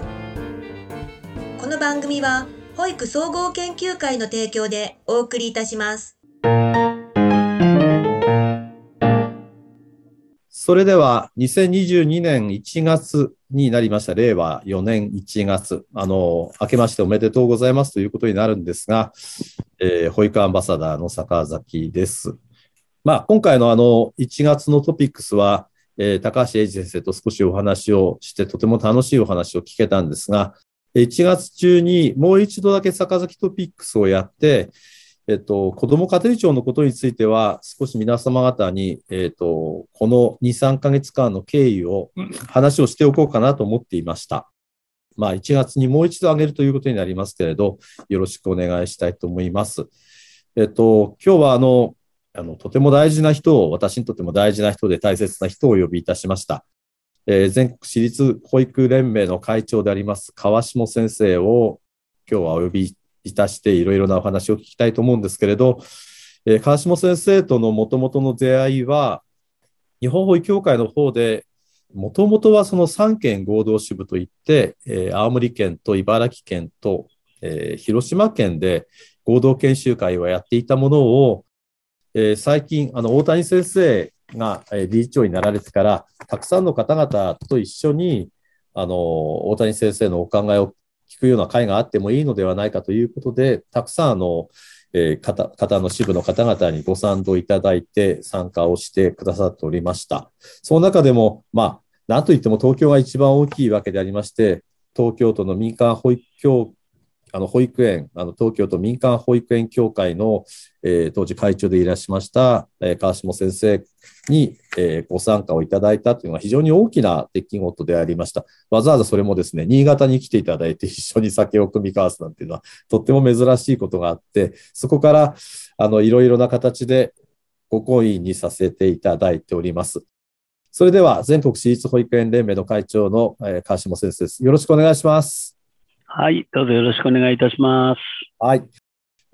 この番組は保育総合研究会の提供でお送りいたします。それでは2022年1月になりました。令和4年1月。あの明けましておめでとうございますということになるんですが、えー、保育アンバサダーの坂崎です。まあ、今回のあの1月のトピックスは、えー、高橋英二先生と少しお話をして、とても楽しいお話を聞けたんですが、1月中にもう一度だけ坂崎トピックスをやって、えっと、子ども家庭庁のことについては、少し皆様方に、えっと、この2、3ヶ月間の経緯を、話をしておこうかなと思っていました。まあ、1月にもう一度上げるということになりますけれど、よろしくお願いしたいと思います。えっと、今日は、あの、あの、とても大事な人を、私にとっても大事な人で大切な人をお呼びいたしました。えー、全国私立保育連盟の会長であります川下先生を今日はお呼びいたしていろいろなお話を聞きたいと思うんですけれど、えー、川下先生とのもともとの出会いは日本保育協会の方でもともとはその3県合同支部といって、えー、青森県と茨城県と、えー、広島県で合同研修会をやっていたものをえー、最近、あの、大谷先生が、え理事長になられてから、たくさんの方々と一緒に、あの、大谷先生のお考えを聞くような会があってもいいのではないかということで、たくさん、あの、えー、方方の支部の方々にご賛同いただいて参加をしてくださっておりました。その中でも、まあ、なんといっても東京が一番大きいわけでありまして、東京都の民間保育協あの保育園、あの東京都民間保育園協会の、えー、当時会長でいらっしゃいました、えー、川下先生に、えー、ご参加をいただいたというのは非常に大きな出来事でありました。わざわざそれもですね、新潟に来ていただいて一緒に酒を組み交わすなんていうのはとっても珍しいことがあって、そこからあのいろいろな形でご婚姻にさせていただいております。それでは全国私立保育園連盟の会長の、川下先生です。よろしくお願いします。はい、どうぞよろしくお願いいたします。はい。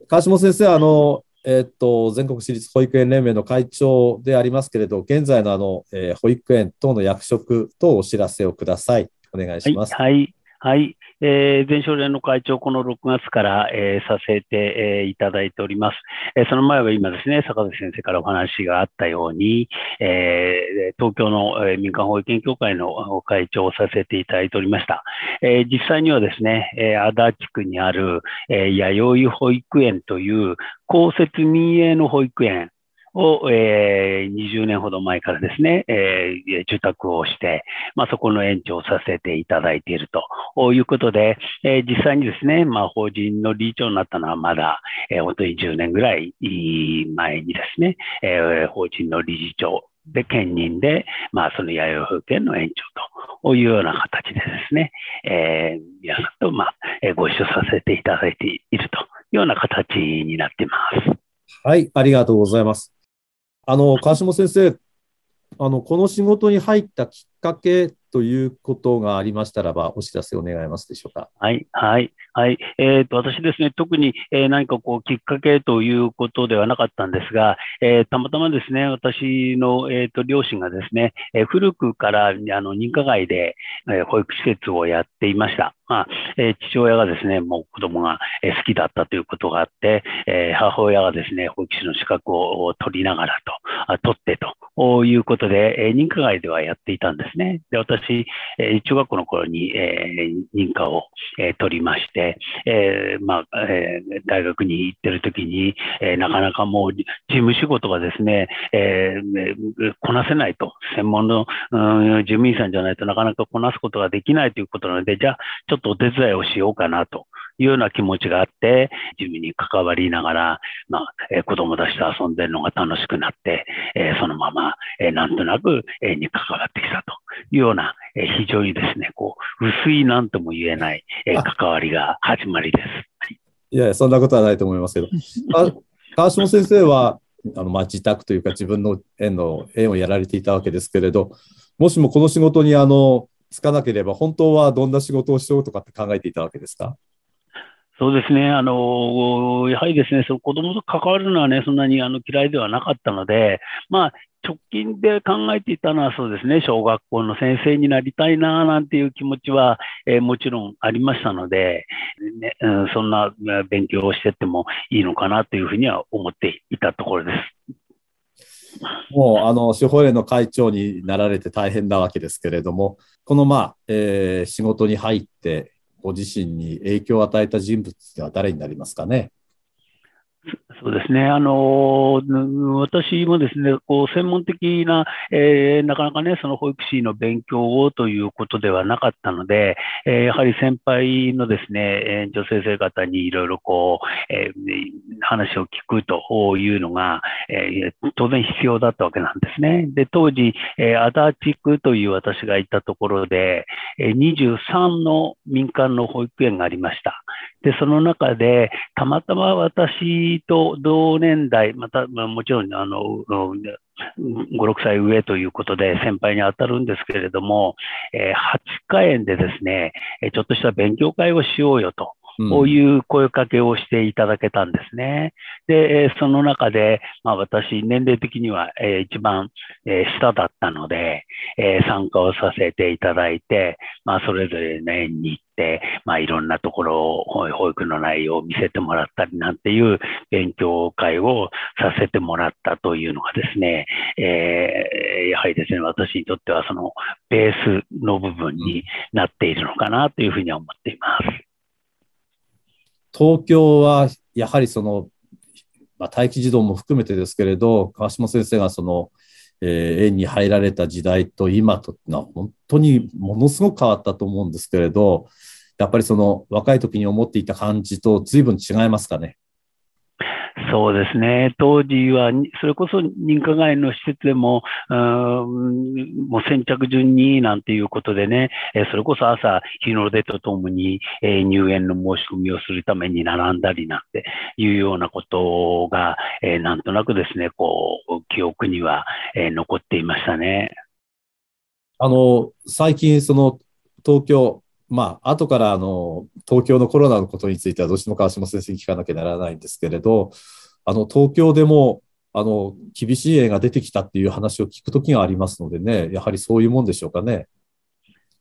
川下先生、あの、えー、っと、全国私立保育園連盟の会長でありますけれど、現在のあの、えー、保育園等の役職とお知らせをください。お願いします。はい、はいはい。えー、全省連の会長、この6月から、えー、させて、えー、いただいております。えー、その前は今ですね、坂口先生からお話があったように、えー、東京の、えー、民間保育園協会の会長をさせていただいておりました。えー、実際にはですね、えー、足立区にある、えー、弥生保育園という公設民営の保育園を、えー、20年ほど前からですね、えー、受託をして、まあ、そこの延長させていただいているということで、えー、実際にですね、まあ、法人の理事長になったのはまだ、えー、本当に10年ぐらい前にですね、えー、法人の理事長で、兼任で、まあ、その弥生保育園の延長というような形でですね、えー、皆さんと、まあ、ご一緒させていただいているというような形になっています。はい、ありがとうございます。あの、川下先生、あの、この仕事に入ったきっかけということがありましたらば、お知らせを願いますでしょうか。はい、はい、はい。えっ、ー、と、私ですね、特に、えー、何かこう、きっかけということではなかったんですが、えー、たまたまですね、私の、えっ、と、両親がですね、え古くから、あの、認可外で、え保育施設をやっていました。まあ、え父親がですね、もう子供が好きだったということがあって、え母親がですね、保育士の資格を取りながらと、あ取ってということで、え認可外ではやっていたんですね。で、私、え中学校の頃に、え認可を、え取りまして、えまあ、え大学に行ってる時に、えなかなかもう事務仕事がですね、えこなせないと、専門の、うん、事務員さんじゃないとなかなかこなすことができないということなので、じゃあ、ちょっとお手伝いをしようかなと。いうような気持ちがあって、事務に関わりながら、まあ、えー、子供たちと遊んでるのが楽しくなって、えー、そのまま、えー、なんとなく、えに関わってきたと。いうような、え非常にですね、こう、薄いなんとも言えない、え関わりが始まりです。いやそんなことはないと思いますけど、川島先生は、あのまあ、自宅というか自分の園の園をやられていたわけですけれど、もしもこの仕事にあのつかなければ、本当はどんな仕事をしようとかって考えていたわけですか？そうですね。あの、やはりですね、その子供と関わるのはね、そんなにあの嫌いではなかったので、まあ、直近で考えていたのはそうですね、小学校の先生になりたいななんていう気持ちは、えー、もちろんありましたので、ねうん、そんな勉強をしてってもいいのかなというふうには思っていたところです。もう、あの、司法連の会長になられて大変なわけですけれども、この、まあ、えー、仕事に入って、ご自身に影響を与えた人物では誰になりますかね？そうですね。あの、私もですね、こう、専門的な、えー、なかなかね、その保育士の勉強をということではなかったので、えー、やはり先輩のですね、女性生方にいろいろこう、え、話を聞くというのが、え当然必要だったわけなんですね。で、当時、え足立区という私がいたところで、え23の民間の保育園がありました。で、その中で、たまたま私と同年代、また、まあ、もちろん、あの、5、6歳上ということで先輩に当たるんですけれども、えー、8日園でですね、ちょっとした勉強会をしようよと。こういう声かけをしていただけたんですね。で、その中で、まあ、私、年齢的には、えー、一番、えー、下だったので、えー、参加をさせていただいて、まあ、それぞれの園に行って、まあ、いろんなところを、保育の内容を見せてもらったりなんていう勉強会をさせてもらったというのがですね、えー、やはりですね、私にとってはそのベースの部分になっているのかなというふうに思っています。東京はやはりその、まあ、待機児童も含めてですけれど、川島先生がその、えー、園に入られた時代と今とのは本当にものすごく変わったと思うんですけれど、やっぱりその若い時に思っていた感じと随分違いますかね？そうですね。当時は、それこそ認可外の施設でも、うん、もう先着順になんていうことでね、えそれこそ朝、日の出とともに、え入園の申し込みをするために並んだりなんていうようなことが、えなんとなくですね、こう、記憶には、え残っていましたね。あの、最近、その、東京、まあ、後からあの、東京のコロナのことについてはどうしても川島先生に聞かなきゃならないんですけれど、あの、東京でも、あの、厳しい絵が出てきたっていう話を聞くときがありますのでね、やはりそういうもんでしょうかね。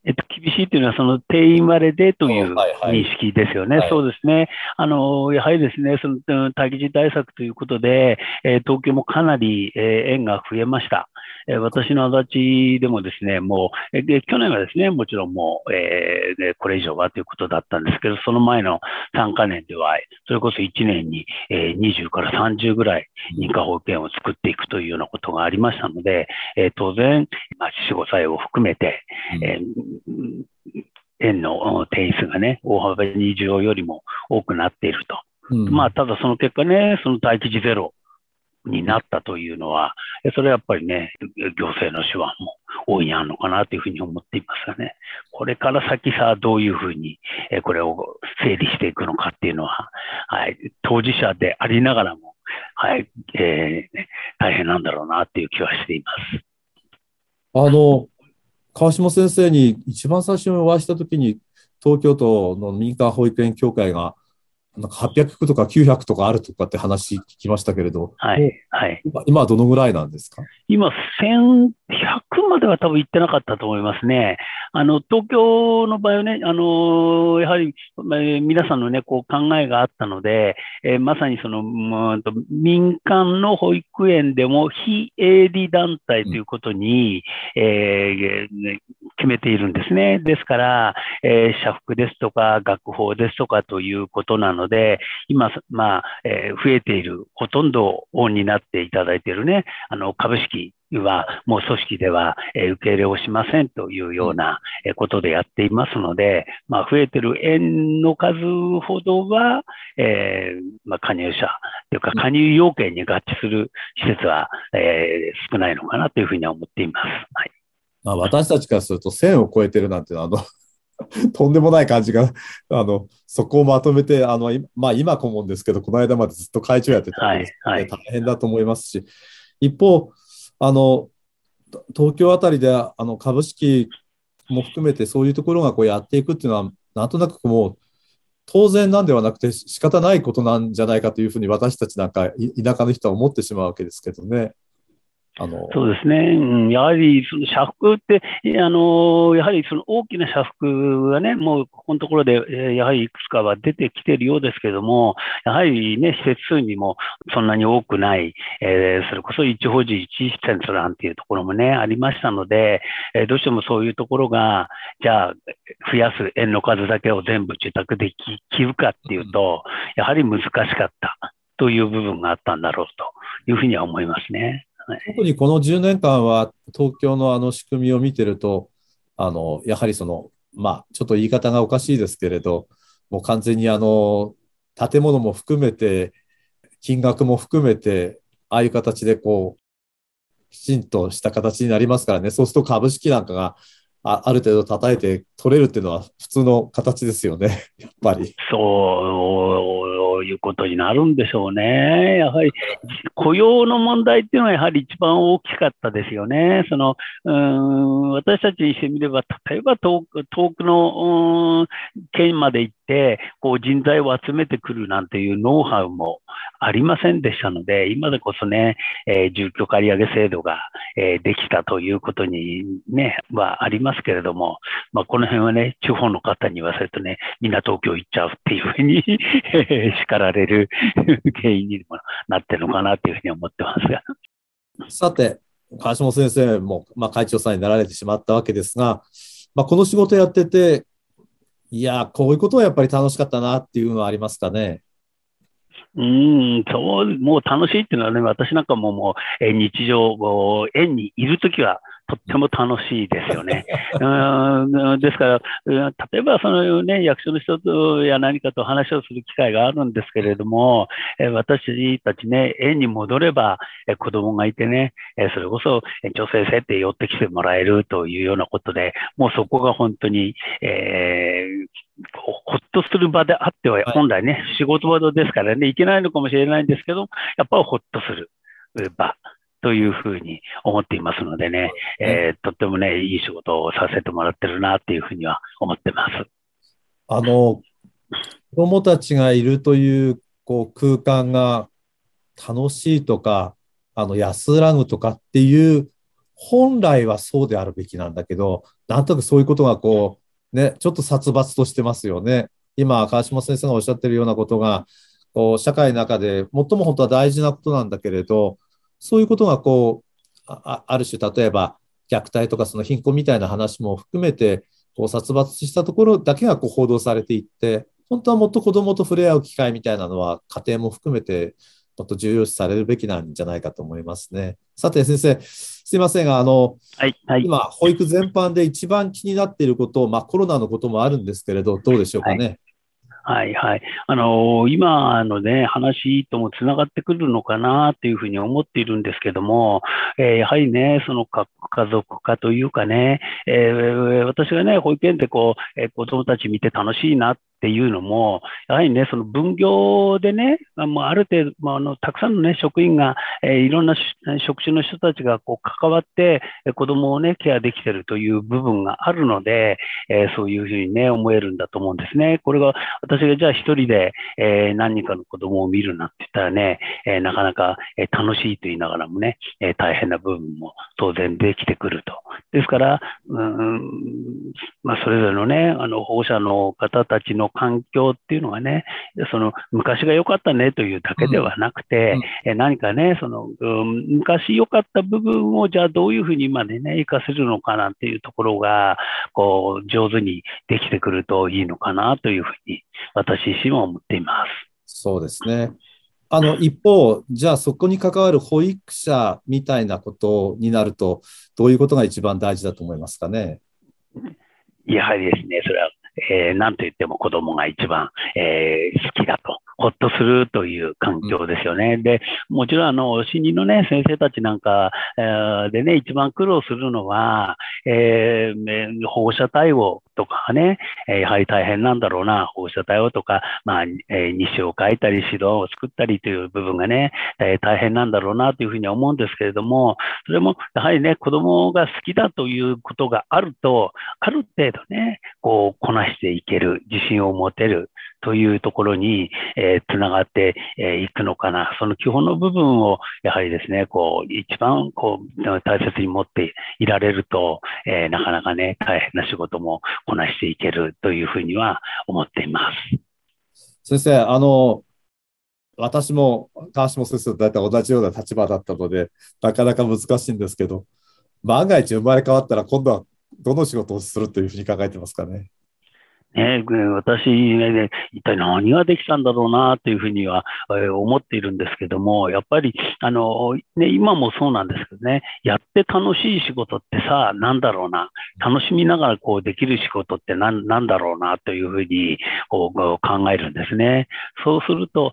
えっと、厳しいというのは、その定員割れでという認識ですよね。はいはい、そうですね。あの、やはりですね、その待機児対策ということで、えー、東京もかなり、えー、円が増えました。えー、私の足立でもですね、もう、えー、去年はですね、もちろんもう、えー、これ以上はということだったんですけど、その前の3か年では、それこそ1年に、えー、20から30ぐらい認可保育園を作っていくというようなことがありましたので、えー、当然、まあ、4、5歳を含めて、えー円の定員数がね、大幅に需要よりも多くなっていると。うん、まあ、ただその結果ね、その待機児ゼロになったというのは、それはやっぱりね、行政の手腕も大いにあるのかなというふうに思っていますがね、これから先さ、どういうふうにこれを整理していくのかっていうのは、はい、当事者でありながらも、はい、えー、大変なんだろうなっていう気はしています。あの、川島先生に一番最初にお会いしたときに、東京都の民間保育園協会がなんか800とか900とかあるとかって話聞きましたけれど、はい。はい。今はどのぐらいなんですか？今、1100までは多分行ってなかったと思いますね。あの、東京の場合はね、あの、やはり、えー、皆さんのね、こう考えがあったので、えー、まさにその、うんと、民間の保育園でも非営利団体ということに、うん、えー、決めているんですね。ですから、えー、社服ですとか、学法ですとかということなので、今、まあ、えー、増えている、ほとんどオンになっていただいているね、あの、株式は、もう組織では、えー、受け入れをしませんというようなことでやっていますので、まあ、増えている園の数ほどは、えー、まあ、加入者というか、加入要件に合致する施設は、えー、少ないのかなというふうには思っています。はい。まあ、私たちからすると1000を超えてるなんてあの とんでもない感じが、あの、そこをまとめて、あの、まあ今顧問ですけど、この間までずっと会長やってたんで、はいはい、大変だと思いますし、一方、あの、東京あたりで、あの、株式も含めてそういうところがこうやっていくっていうのは、なんとなくもう、当然なんではなくて仕方ないことなんじゃないかというふうに私たちなんか田舎の人は思ってしまうわけですけどね。あのそうですね、うん、やはりその社服って、あのやはりその大きな社服がね、もうここのところで、えやはりいくつかは出てきているようですけれども、やはりね、施設数にもそんなに多くない、えー、それこそ一法寺一施設なんていうところもね、ありましたので、えー、どうしてもそういうところが、じゃあ、増やす園の数だけを全部受託できるかっていうと、やはり難しかったという部分があったんだろうというふうには思いますね。特にこの10年間は東京のあの仕組みを見てると、あのやはりその、まあ、ちょっと言い方がおかしいですけれど、もう完全にあの建物も含めて、金額も含めて、ああいう形でこう、きちんとした形になりますからね、そうすると株式なんかがあある程度叩いて取れるっていうのは普通の形ですよね、やっぱり。そういうことになるんでしょうね。やはり雇用の問題っていうのはやはり一番大きかったですよね。そのうん私たちにしてみれば、例えば遠く遠くの県まで行って、こう人材を集めてくるなんていうノウハウもありませんでしたので、今でこそね、えー、住居借り上げ制度が、えー、できたということにね、はありますけれども、まあ、この辺はね、地方の方に言わせるとね、みんな東京行っちゃうっていうふうに 叱られる 原因にもなってるのかなというふうに思ってますが。さて、川島先生も、まあ、会長さんになられてしまったわけですが、まあ、この仕事やってて、いや、こういうことはやっぱり楽しかったなっていうのはありますかね？うん、そう、もう楽しいっていうのはね、私なんかももう、え日常、園にいるときは、とっても楽しいですよね。うんですから、例えばその、ね、役所の人とや何かと話をする機会があるんですけれども、え私たちね、園に戻れば、え子供がいてね、えそれこそ園長先生って寄ってきてもらえるというようなことで、もうそこが本当に、えー、ほっとする場であっては、本来ね、仕事場ですからね、いけないのかもしれないんですけど、やっぱりほっとする場というふうに思っていますのでね、えー、とってもね、いい仕事をさせてもらってるなっていうふうには思ってます。あの、子供たちがいるというこう空間が楽しいとか、あの安らぐとかっていう、本来はそうであるべきなんだけど、なんとなくそういうことがこう、ね、ちょっと殺伐としてますよね。今、川島先生がおっしゃってるようなことが、こう社会の中で最も本当は大事なことなんだけれど、そういうことがこう、あある種、例えば虐待とかその貧困みたいな話も含めて、こう殺伐したところだけがこう報道されていって、本当はもっと子供と触れ合う機会みたいなのは家庭も含めてもっと重要視されるべきなんじゃないかと思いますね。さて先生、すいませんが、あの、はいはい、今、保育全般で一番気になっていること、まあコロナのこともあるんですけれど、どうでしょうかね。はいはいはい。あのー、今のね、話ともつながってくるのかなというふうに思っているんですけども、えー、やはりね、その家族化というかね、えー、私がね、保育園でこう、えー、子供たち見て楽しいなっっていうのも、やはりね、その分業でね、もうある程度、まあ、あのたくさんの、ね、職員が、えー、いろんな職種の人たちがこう関わって、子供をね、ケアできてるという部分があるので、えー、そういうふうにね、思えるんだと思うんですね。これが、私がじゃあ一人で、えー、何人かの子供を見るなんて言ったらね、えー、なかなか、え、楽しいと言いながらもね、えー、大変な部分も当然できてくると。ですから、うんまあ、それぞれのね、あの保護者の方たちの環境っていうのがね、その昔が良かったねというだけではなくて、うん、何かね、その、うん、昔良かった部分をじゃあどういうふうに今でね、活かせるのかなっていうところが、こう、上手にできてくるといいのかなというふうに、私自身は思っています。そうですね。あの一方、じゃあそこに関わる保育者みたいなことになると、どういうことが一番大事だと思いますかね？やはりですね、それはえー、なんと言っても子供が一番、えー、好きだと。ほっとするという環境ですよね。で、もちろん、あの、新任のね、先生たちなんか、えー、でね、一番苦労するのは、えー、保護者対応とかね、えやはり大変なんだろうな、保護者対応とか、まあ、え日誌を書いたり、指導を作ったりという部分がね、え大変なんだろうなというふうに思うんですけれども、それもやはりね、子供が好きだということがあると、ある程度ね、こう、こなしていける、自信を持てる、というところに、えー、つながってい、えー、くのかな。その基本の部分を、やはりですね、こう、一番、こう、大切に持っていられると、えー、なかなかね、大変な仕事もこなしていけるというふうには思っています。先生、あの、私も川島先生と大体同じような立場だったので、なかなか難しいんですけど、万が一生まれ変わったら、今度はどの仕事をするというふうに考えてますかね。ね、私、ね、一体何ができたんだろうなというふうには、え、思っているんですけども、やっぱり、あの、ね、今もそうなんですけどね、やって楽しい仕事ってさ、なんだろうな、楽しみながらこうできる仕事って何なんだろうなというふうにこう考えるんですね。そうすると、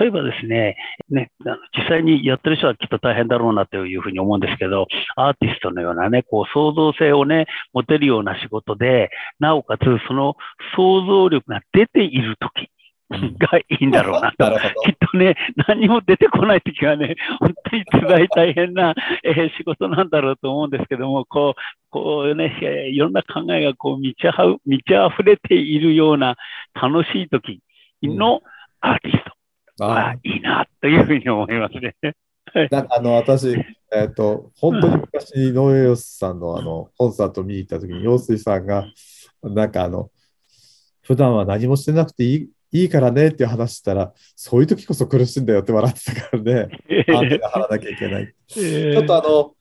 例えばですね、ね、実際にやってる人はきっと大変だろうなというふうに思うんですけど、アーティストのようなね、こう創造性をね、持てるような仕事で、なおかつその想像力が出ているときがいいんだろうなと。きっとね、何も出てこないときはね、本当に辛い大変な、えー、仕事なんだろうと思うんですけども、こう、こうね、いろんな考えがこう満ち満ち溢れているような楽しいときのアーティスト。は、いいなというふうに思いますね。なんかあの私、えっ、ー、と、本当に昔、井上陽水さんのあのコンサート見に行ったときに、陽水さんが、なんかあの、普段は何もしてなくていいいいからねっていう話したら、そういう時こそ苦しいんだよって笑ってたからね、アンテナ張らなきゃいけない。ちょっとあの、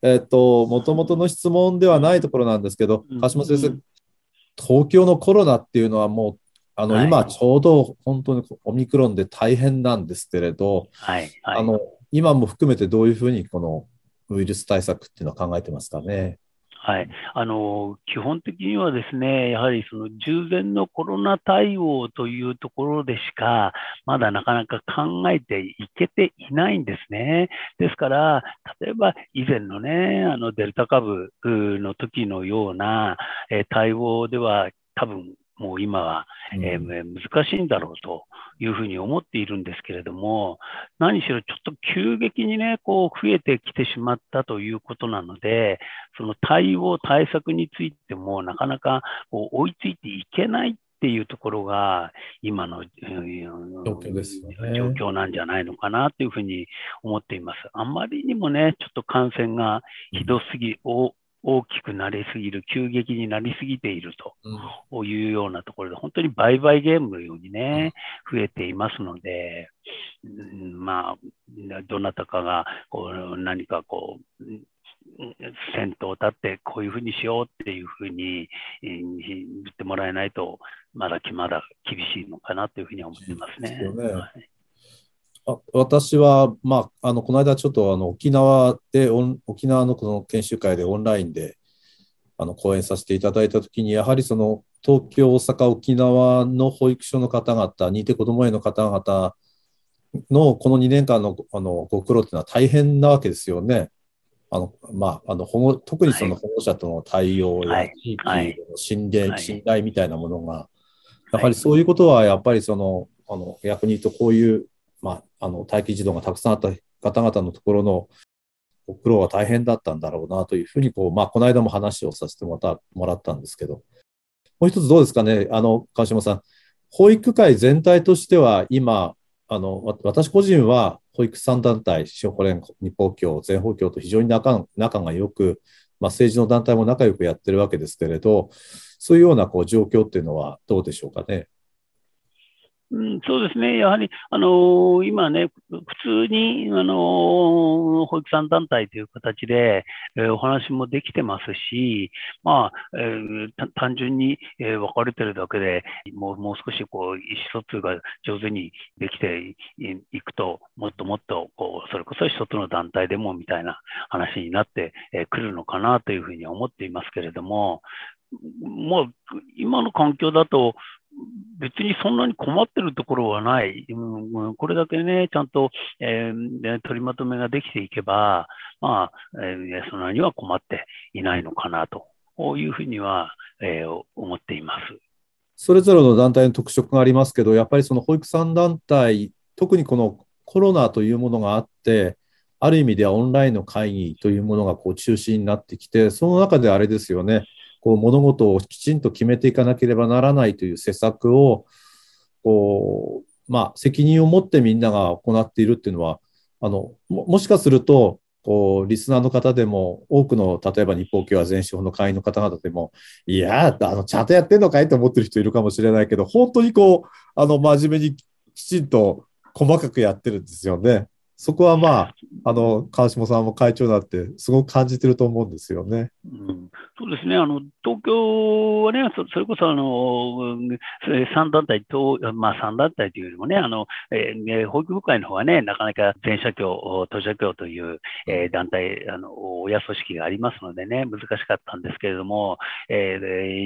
えっ、ー、と、もともとの質問ではないところなんですけど、鹿島先生、東京のコロナっていうのはもう、あの、はい、今ちょうど本当にオミクロンで大変なんですけれど、はいはい、あの、今も含めてどういうふうにこのウイルス対策っていうのは考えてますかね。はい、あの基本的にはですね、やはりその従前のコロナ対応というところでしか、まだなかなか考えていけていないんですね。ですから、例えば以前のね、あのデルタ株の時のような、え対応では多分もう今は、えー、難しいんだろうというふうに思っているんですけれども、何しろちょっと急激にね、こう増えてきてしまったということなので、その対応、対策についてもなかなかこう追いついていけないっていうところが、今の、状況ですよね。状況なんじゃないのかなというふうに思っています。あんまりにもね、ちょっと感染がひどすぎ、うん大きくなりすぎる、急激になりすぎているというようなところで、本当に売買ゲームのようにね、増えていますので、まあ、どなたかがこう何かこう、先頭を立ってこういうふうにしようっていうふうに言ってもらえないと、まだまだ厳しいのかなというふうに思ってますね。ね。はい。あ私は、まあ、あのこの間ちょっとあの沖縄で沖縄のこの研修会でオンラインであの講演させていただいたときにやはりその東京、大阪、沖縄の保育所の方々、認定こども園の方々のこの2年間のあのご苦労というのは大変なわけですよね。あのまあ、あの保護特にその保護者との対応や地域の信頼はい、信頼みたいなものが、やはりそういうことはやっぱりそのあの逆に言うとこういうまあ、の待機児童がたくさんあった方々のところの苦労は大変だったんだろうなというふうにこう、まあ、この間も話をさせてもらったんですけど、もう一つどうですかね、あの川島さん、保育界全体としては今、あの私個人は保育産団体、小保連、日報協、全保協と非常に仲仲が良く、まあ、政治の団体も仲良くやってるわけですけれど、そういうようなこう状況っていうのはどうでしょうかね？うん、そうですね、やはり、あのー、今ね、普通に、あのー、保育産団体という形で、えー、お話もできてますし、まあえ、単純に、え、分かれてるだけでもうもう少しこう意思疎通が上手にできていくと、もっともっとこうそれこそ一つの団体でもみたいな話になってくるのかなというふうに思っていますけれども、もう今の環境だと、別にそんなに困ってるところはない、うん、これだけね、ちゃんと、えー、取りまとめができていけば、まあえー、そんなには困っていないのかなと。いうふうには、えー、思っています。それぞれの団体の特色がありますけど、やっぱりその保育産団体、特にこのコロナというものがあって、ある意味ではオンラインの会議というものがこう中心になってきて、その中であれですよね、こう物事をきちんと決めていかなければならないという施策を、こう、まあ、責任を持ってみんなが行っているっていうのは、あの、もしかすると、こう、リスナーの方でも、多くの、例えば日報協和全資本の会員の方々でも、いやあの、ちゃんとやってんのかいと思ってる人いるかもしれないけど、本当にこう、あの、真面目にきちんと細かくやってるんですよね。そこはまあ、あの、川下さんも会長だって、すごく感じてると思うんですよね。うん、そうですね、あの東京はね、そそれこそあの3団体と、まあ、3団体というよりもね、あのえー、保育部会の方はね、なかなか全社協、都社協という、えー、団体、あの親組織がありますのでね、難しかったんですけれども、え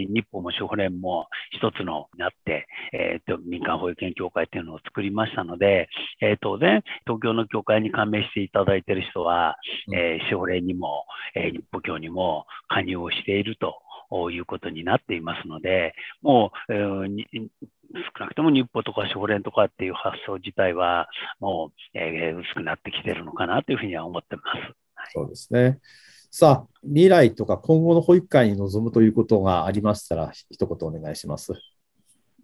ー、日報も司法連も一つのになって、えーと、民間保育園協会というのを作りましたので、えー、当然、東京の協会に加盟していただいている人は、えー、司法連にも、えー、日報協にも加入をしていると。いうことになっていますので、もう、えー、少なくとも日報とか司法連とかっていう発想自体は、もう、えー、薄くなってきてるのかなというふうには思ってます。はい、そうですね。さあ、未来とか今後の保育会に臨むということがありましたら、一言お願いします。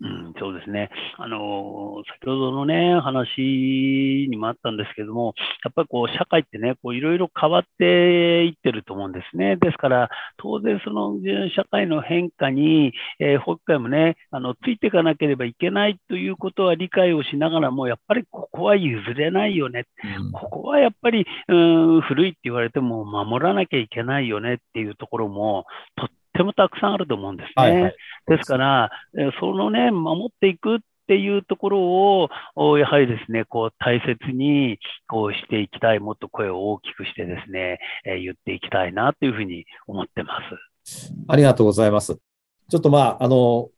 うん、そうですね。あの、先ほどのね、話にもあったんですけども、やっぱりこう、社会ってね、こう、いろいろ変わっていってると思うんですね。ですから、当然その社会の変化に、えー、保育会もね、あの、ついていかなければいけないということは理解をしながらも、やっぱりここは譲れないよね。うん、ここはやっぱり、うん、古いって言われても守らなきゃいけないよねっていうところも、とってもたくさんあると思うんですね。はいはい、ですから、そのね、守っていくっていうところを、やはりですね、こう大切にこうしていきたい、もっと声を大きくしてですね、えー、言っていきたいなというふうに思ってます。ありがとうございます。ちょっとまあ、あの、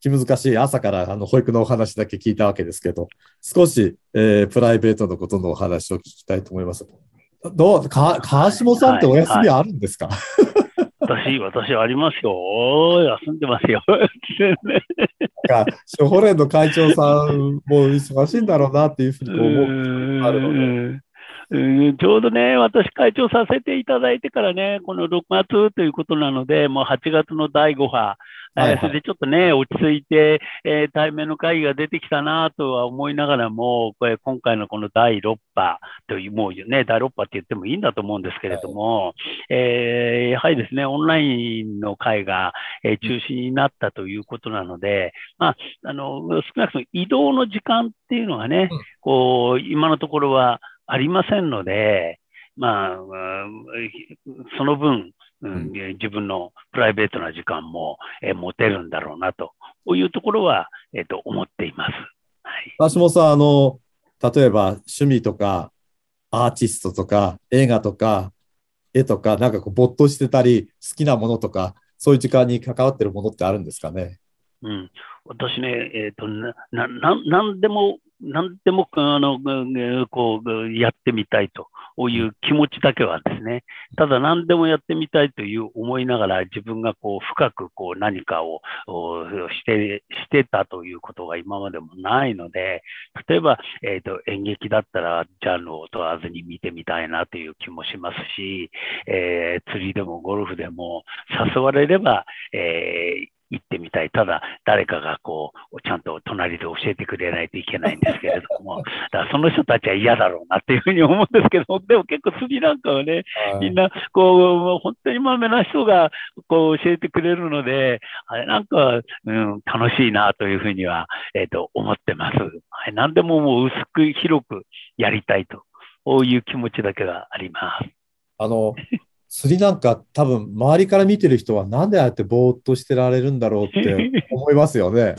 気難しい朝からあの保育のお話だけ聞いたわけですけど、少し、えー、プライベートのことのお話を聞きたいと思います。どう、か、川下さんってお休みあるんですか、はいはい私、私ありますよ。休んでますよ。か、処方連の会長さんも忙しいんだろうなっていうふうに思うあるので。ちょうどね、私、会長させていただいてからね、この6月ということなので、もう8月の第5波、はいはい、それでちょっとね、落ち着いて、えー、対面の会議が出てきたなとは思いながらも、これ今回のこの第6波という、もうね、第6波って言ってもいいんだと思うんですけれども、はい、えー、やはりですね、オンラインの会が、えー、中止になったということなので、まあ、あの、少なくとも移動の時間っていうのがね、うん、こう、今のところはありませんので、まあ、その分、うん、自分のプライベートな時間も、えー、持てるんだろうなと、いうところは、えっ、ー、と、思っています。はい。橋本さん、あの、例えば趣味とか、アーティストとか、映画とか、絵とか、なんかこう、没頭してたり、好きなものとか、そういう時間に関わってるものってあるんですかね？うん、私ね、え、ー、となな、なんでも何でもあのこうやってみたいという気持ちだけはですね、ただ何でもやってみたいという思いながら自分がこう深くこう何かをしてしてたということが今までもないので、例えば、えーと、演劇だったらジャンルを問わずに見てみたいなという気もしますし、えー、釣りでもゴルフでも誘われれば、えー行ってみたい。ただ、誰かがこう、ちゃんと隣で教えてくれないといけないんですけれども、だからその人たちは嫌だろうなっていうふうに思うんですけど、でも結構スリランカはね、みんな、こう、本当にまめな人が、こう、教えてくれるので、あれなんか、うん、楽しいなというふうには、えっ、ー、と、思ってます。はい、何でももう薄く広くやりたいと、こういう気持ちだけがあります。あの、釣りなんか多分周りから見てる人はなんでああやってぼーっとしてられるんだろうって 思いますよね。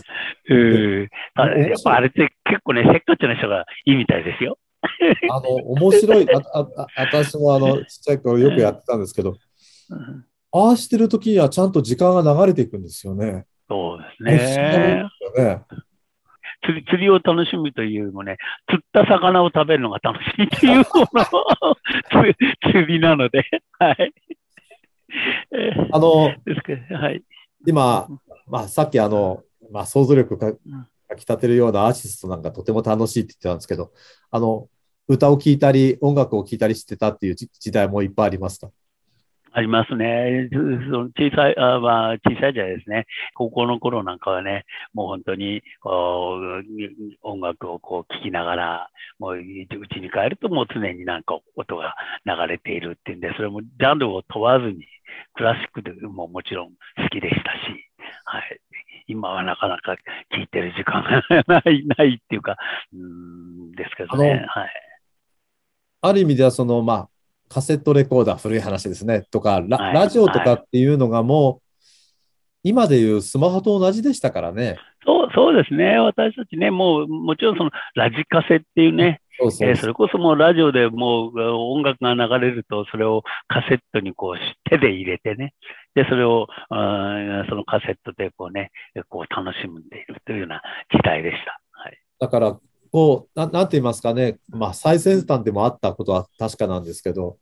うん。やっぱあれって結構ね、せっかちな人がいいみたいですよ。あの、面白い、ああ私もあの、ちっちゃい頃よくやってたんですけど、うん、ああしてる時にはちゃんと時間が流れていくんですよね。そうですね。ね釣り釣りを楽しむというよりもね、釣った魚を食べるのが楽しいという 釣りなので、はい。あの、はい、今、まあ、さっきあの、まあ、想像力かきたてるようなアーティストなんかとても楽しいって言ってたんですけど、あの、歌を聴いたり、音楽を聴いたりしてたっていう時代もいっぱいありますか？ありますね。その小さい、あまあ、小さいじゃですね。高校の頃なんかはね、もう本当にこう音楽をこう聴きながら、もううちに帰るともう常になんか音が流れているっていうんで、それもジャンルを問わずに、クラシックでももちろん好きでしたし、はい。今はなかなか聴いてる時間がない、ないっていうか、うんですけどね。はい。ある意味では、その、まあ、カセットレコーダー、古い話ですね、とかラ、はい、ラジオとかっていうのがもう、今でいうスマホと同じでしたからね。そうそうですね、私たちね、もうもちろんそのラジカセっていうね、そうそう。えー、それこそもうラジオでもう音楽が流れると、それをカセットにこう手で入れてね、で、それを、そのカセットでこうね、こう楽しんでいるというような時代でした。はい、だから、こうな、なんて言いますかね、まあ、最先端でもあったことは確かなんですけど、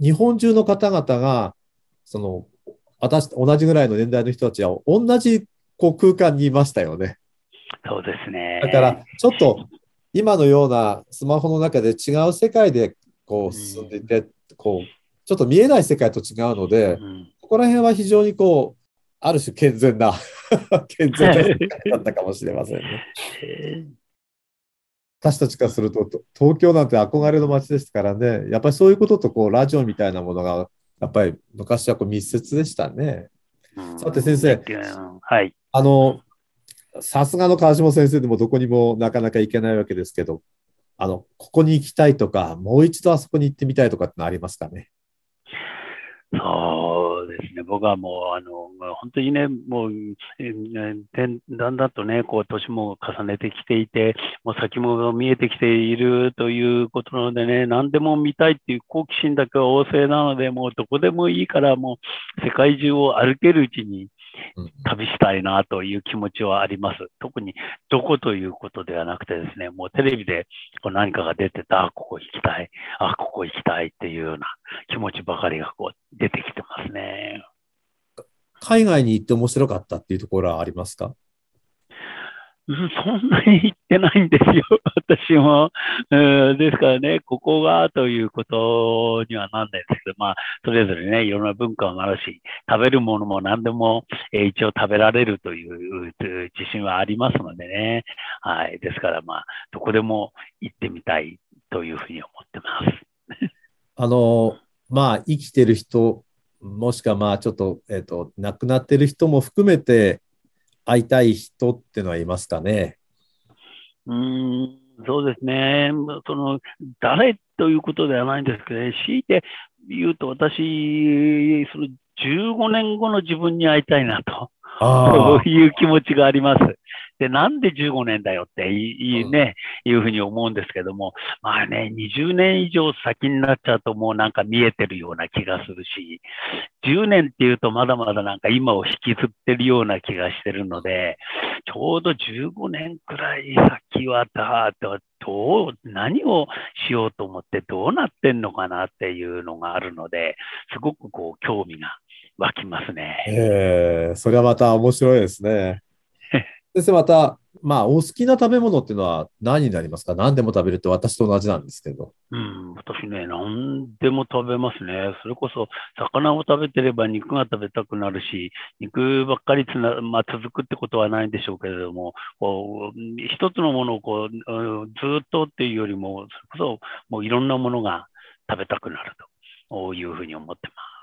日本中の方々が、その、私、同じぐらいの年代の人たちは、同じこう空間にいましたよね。そうですね。だから、ちょっと、今のようなスマホの中で違う世界でこう進んでいて、うん、こう、ちょっと見えない世界と違うので、うん、ここら辺は非常にこう、ある種健全な 健全な世界だったかもしれませんね。私たちからすると、東京なんて憧れの街ですからね、やっぱりそういうこととこうラジオみたいなものが、やっぱり昔はこう密接でしたね。さて先生、はい、あの、さすがの川島先生でもどこにもなかなか行けないわけですけど、あの、ここに行きたいとか、もう一度あそこに行ってみたいとかってのありますかね？そうですね、僕はもう、あの本当にね、もう、だんだんとね、こう年も重ねてきていて、もう先も見えてきているということなのでね、何でも見たいっていう好奇心だけは旺盛なので、もうどこでもいいから、もう世界中を歩けるうちに、旅したいなという気持ちはあります。特にどこということではなくてですね、もうテレビでこう何かが出てた、あ、ここ行きたい、あ、ここ行きたいっていうような気持ちばかりがこう出てきてますね。海外に行って面白かったっていうところはありますか？そんなに行ってないんですよ、私も。ですからね、ここがということにはなんないですけど、まあ、それぞれね、いろんな文化もあるし、食べるものも何でも、えー、一応食べられるという自信はありますのでね。はい。ですから、まあ、どこでも行ってみたいというふうに思ってます。あの、まあ、生きてる人、もしくはまあ、ちょっと、えっ、ー、と、亡くなってる人も含めて、会いたい人ってのはいますかね？うんそうですね、その誰ということではないんですけど、ね、強いて言うと、私、その15年後の自分に会いたいなと。そういう気持ちがあります。で、なんで15年だよっていいね、いうふうに思うんですけども、まあね、20年以上先になっちゃうともうなんか見えてるような気がするし、10年っていうとまだまだなんか今を引きずってるような気がしてるので、ちょうど15年くらい先はだと、どう、何をしようと思ってどうなってんのかなっていうのがあるので、すごくこう興味が湧きますね。ええー、それはまた面白いですね。先生、また、まあ、お好きな食べ物っていうのは何になりますか？何でも食べるって私と同じなんですけど。うん、私ね、何でも食べますね。それこそ、魚を食べてれば肉が食べたくなるし、肉ばっかりつな、まあ、続くってことはないんでしょうけれども、こう、一つのものをこう、ずっとっていうよりも、それこそ、もういろんなものが食べたくなるというふうに思ってます。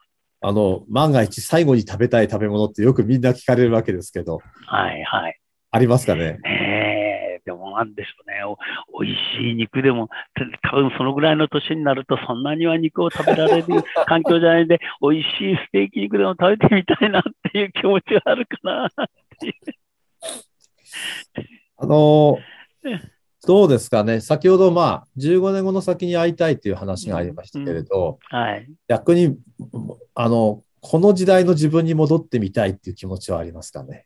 あの、万が一最後に食べたい食べ物ってよくみんな聞かれるわけですけど。はいはい。ありますかね？ねでもなんでしょうねお。おいしい肉でも、多分そのぐらいの年になると、そんなには肉を食べられる 環境じゃないんで、おいしいステーキ肉でも食べてみたいなっていう気持ちがあるかなっていう。あの どうですかね、先ほど、まあ、15年後の先に会いたいという話がありましたけれど、うんうんはい、逆にあの、この時代の自分に戻ってみたいっていう気持ちはありますかね？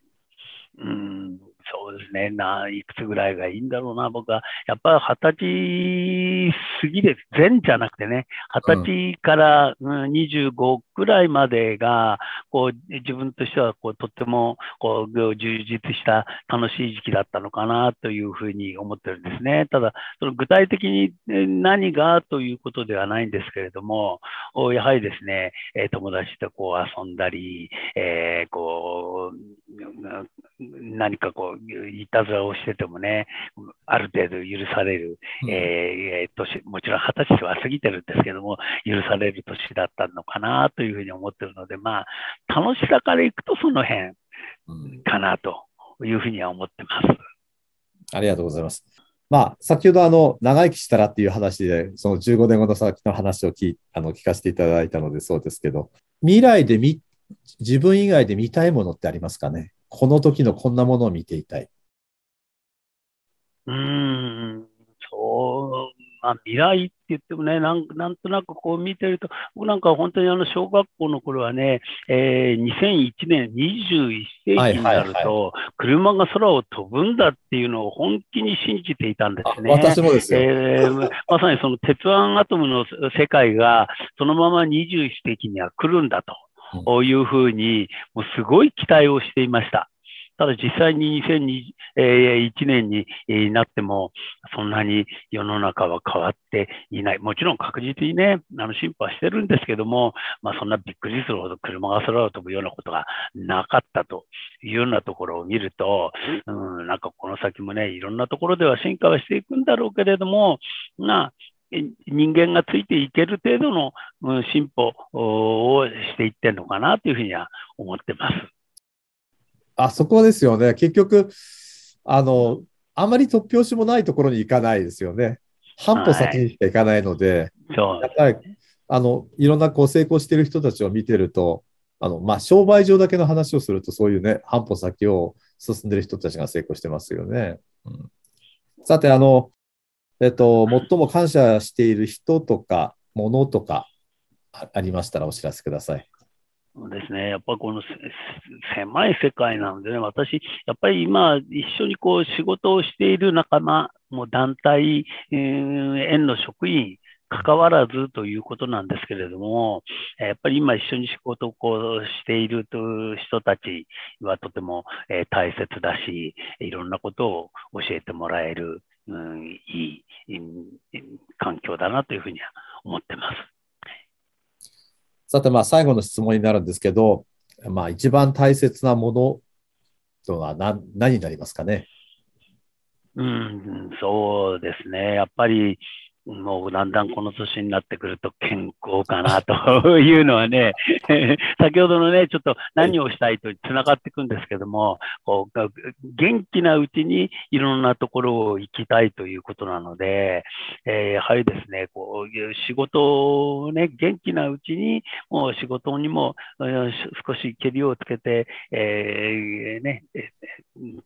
うんそうですね。な、いくつぐらいがいいんだろうな、僕は。やっぱり二十歳過ぎです。前じゃなくてね、二十歳から、うん、25くらいまでが、こう自分としてはこうとってもこう充実した楽しい時期だったのかなというふうに思ってるんですね。ただ、その具体的に何がということではないんですけれども、やはりですね、友達とこう遊んだり、えー、こう何かこういたずらをしててもね、ある程度許される、えー、年もちろん二十歳は過ぎてるんですけども、許される年だったのかなというふうに思ってるので、まあ、楽しさからいくとその辺かなというふうには思ってます。ありがとうございます。まあ、先ほどあの、長生きしたらっていう話で、その15年後の先の話を聞あの聞かせていただいたのでそうですけど、未来でみ自分以外で見たいものってありますかね？この時のこんなものを見ていたい。うん、まあ、未来って言ってもねなん、なんとなくこう見てると、僕なんか本当にあの小学校の頃はね、えー、2001年、21世紀になると、車が空を飛ぶんだっていうのを本気に信じていたんですね。私もですよ、えー、まさにその鉄腕アトムの世界が、そのまま21世紀には来るんだと。いうふうに、もうすごい期待をしていました。ただ実際に2001年になっても、そんなに世の中は変わっていない。もちろん確実にね、あの進歩はしてるんですけども、まあ、そんなびっくりするほど車が空を飛ぶようなことがなかったというようなところを見ると、うん、なんかこの先もね、いろんなところでは進化はしていくんだろうけれども、まあ、人間がついていける程度の進歩をしていってるのかなというふうには思ってます。あそこですよね。結局、あの、あまり突拍子もないところに行かないですよね。半歩先にしか行かないので、はい、やっぱり、あの、いろんなこう成功している人たちを見てると、あの、まあ、商売上だけの話をすると、そういうね、半歩先を進んでいる人たちが成功してますよね。うん、さて、あの、えっと、最も感謝している人とか、ものとかありましたらお知らせください。ですね、やっぱりこの狭い世界なのでね、私、やっぱり今、一緒にこう仕事をしている仲間、もう団体、園の職員、関わらずということなんですけれども、やっぱり今一緒に仕事をこうしていると人たちはとても大切だし、いろんなことを教えてもらえる、うん、いい環境だなというふうには思ってます。さて、まあ、最後の質問になるんですけど、まあ、一番大切なものとは何何になりますかね？うん、そうですね。やっぱり、もうだんだんこの年になってくると健康かなというのはね、先ほどのね、ちょっと何をしたいとつながっていくんですけども、こう元気なうちにいろんなところを行きたいということなので、えー、やはりですね、こういう仕事をね、元気なうちに、もう仕事にも少しけりをつけて、えー、ね、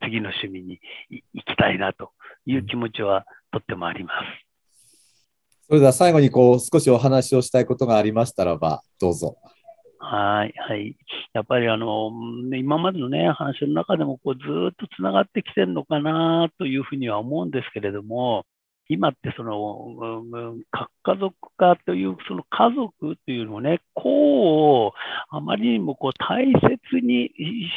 次の趣味に行きたいなという気持ちはとってもあります。それでは最後にこう少しお話をしたいことがありましたらば、どうぞ。はい、はい。やっぱりあの、今までのね、話の中でもこうずっとつながってきてるのかなというふうには思うんですけれども、今ってその、うん核家族化という、その家族というのをね、こう、あまりにもこう大切に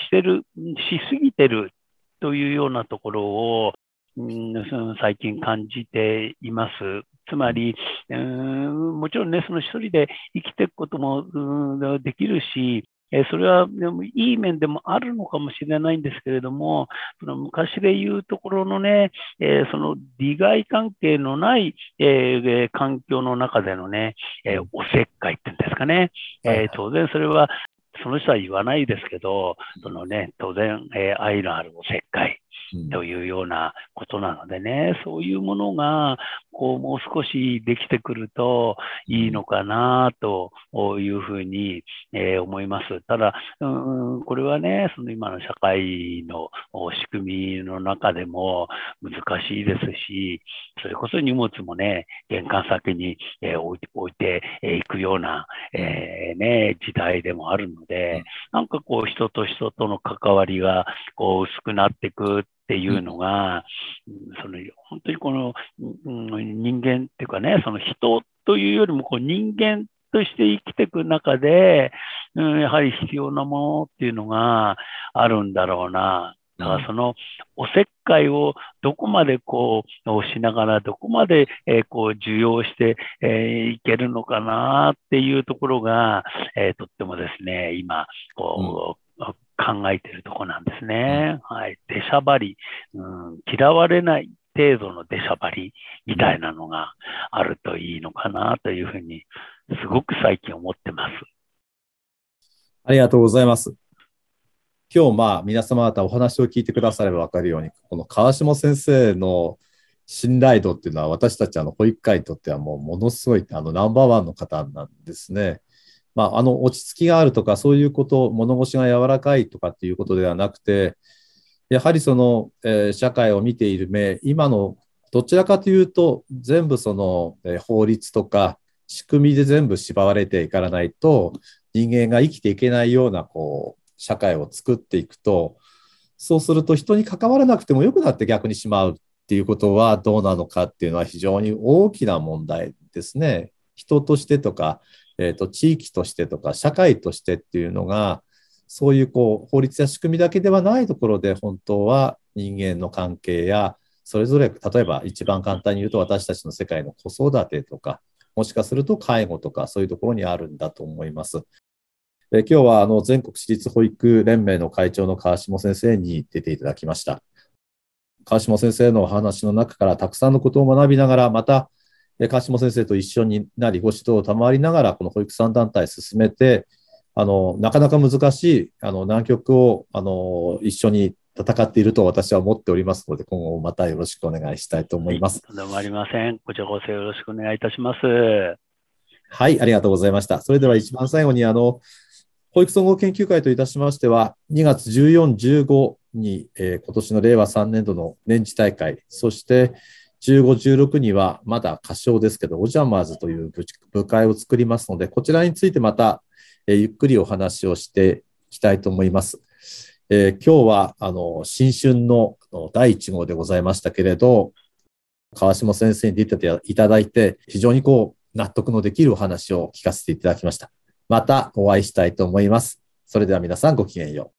してる、しすぎてるというようなところを、うん、最近感じています。つまり、うん、もちろんね、その一人で生きていくことも、うん、できるし、えそれはでもいい面でもあるのかもしれないんですけれども、その昔で言うところのね、えその利害関係のない、え環境の中でのね、えおせっかいっていうんですかね、え当然それはその人は言わないですけど、そのね、当然、え愛のあるおせっかい、というようなことなのでね、そういうものが、こう、もう少しできてくるといいのかなというふうに、えー、思います。ただ、うん、これはね、その今の社会の仕組みの中でも難しいですし、それこそ荷物もね、玄関先に、えー、置いていくような、えー、ね、時代でもあるので、なんかこう、人と人との関わりがこう薄くなっていくっていうのが、うん、その本当にこの、うん、人間っていうかね、その人というよりもこう人間として生きていく中で、うん、やはり必要なものっていうのがあるんだろうな。だからそのおせっかいをどこまでこうしながら、どこまでえこう受容してえいけるのかなっていうところが、えとってもですね、今、こ考えているところなんですね。はい。出しゃばり、うん、嫌われない程度の出しゃばりみたいなのがあるといいのかなというふうに、すごく最近思ってます。ありがとうございます。今日、まあ、皆様方お話を聞いてくだされば分かるように、この川下先生の信頼度っていうのは、私たちあの保育会にとってはもうものすごいあのナンバーワンの方なんですね。まあ、あの落ち着きがあるとか、そういうこと、物腰が柔らかいとかっていうことではなくて、やはりその、えー、社会を見ている目、今のどちらかというと、全部その、えー、法律とか仕組みで全部縛られていかないと、人間が生きていけないようなこう社会を作っていくと、そうすると人に関わらなくてもよくなって逆にしまうっていうことはどうなのかっていうのは非常に大きな問題ですね。人としてとか、えーと、地域としてとか社会としてっていうのがそういうこう法律や仕組みだけではないところで本当は人間の関係やそれぞれ例えば一番簡単に言うと私たちの世界の子育てとかもしかすると介護とかそういうところにあるんだと思います。え今日はあの全国私立保育連盟の会長の川下先生に出ていただきました。川下先生のお話の中からたくさんのことを学びながら、また川下先生と一緒になり、ご指導を賜りながら、この保育さん団体進めて、あの、なかなか難しい、あの、難局を、あの、一緒に戦っていると私は思っておりますので、今後もまたよろしくお願いしたいと思います。とんでもありません。こちらこそよろしくお願いいたします。はい、ありがとうございました。それでは一番最後に、あの、保育総合研究会といたしましては、2月14、15に、えー、今年の令和3年度の年次大会、そして15、16にはまだ歌唱ですけど、オジャマーズという部会を作りますので、こちらについてまた、え、ゆっくりお話をしていきたいと思います。えー、今日はあの新春の第1号でございましたけれど、川島先生に出ていただいて、非常にこう納得のできるお話を聞かせていただきました。またお会いしたいと思います。それでは皆さんごきげんよう。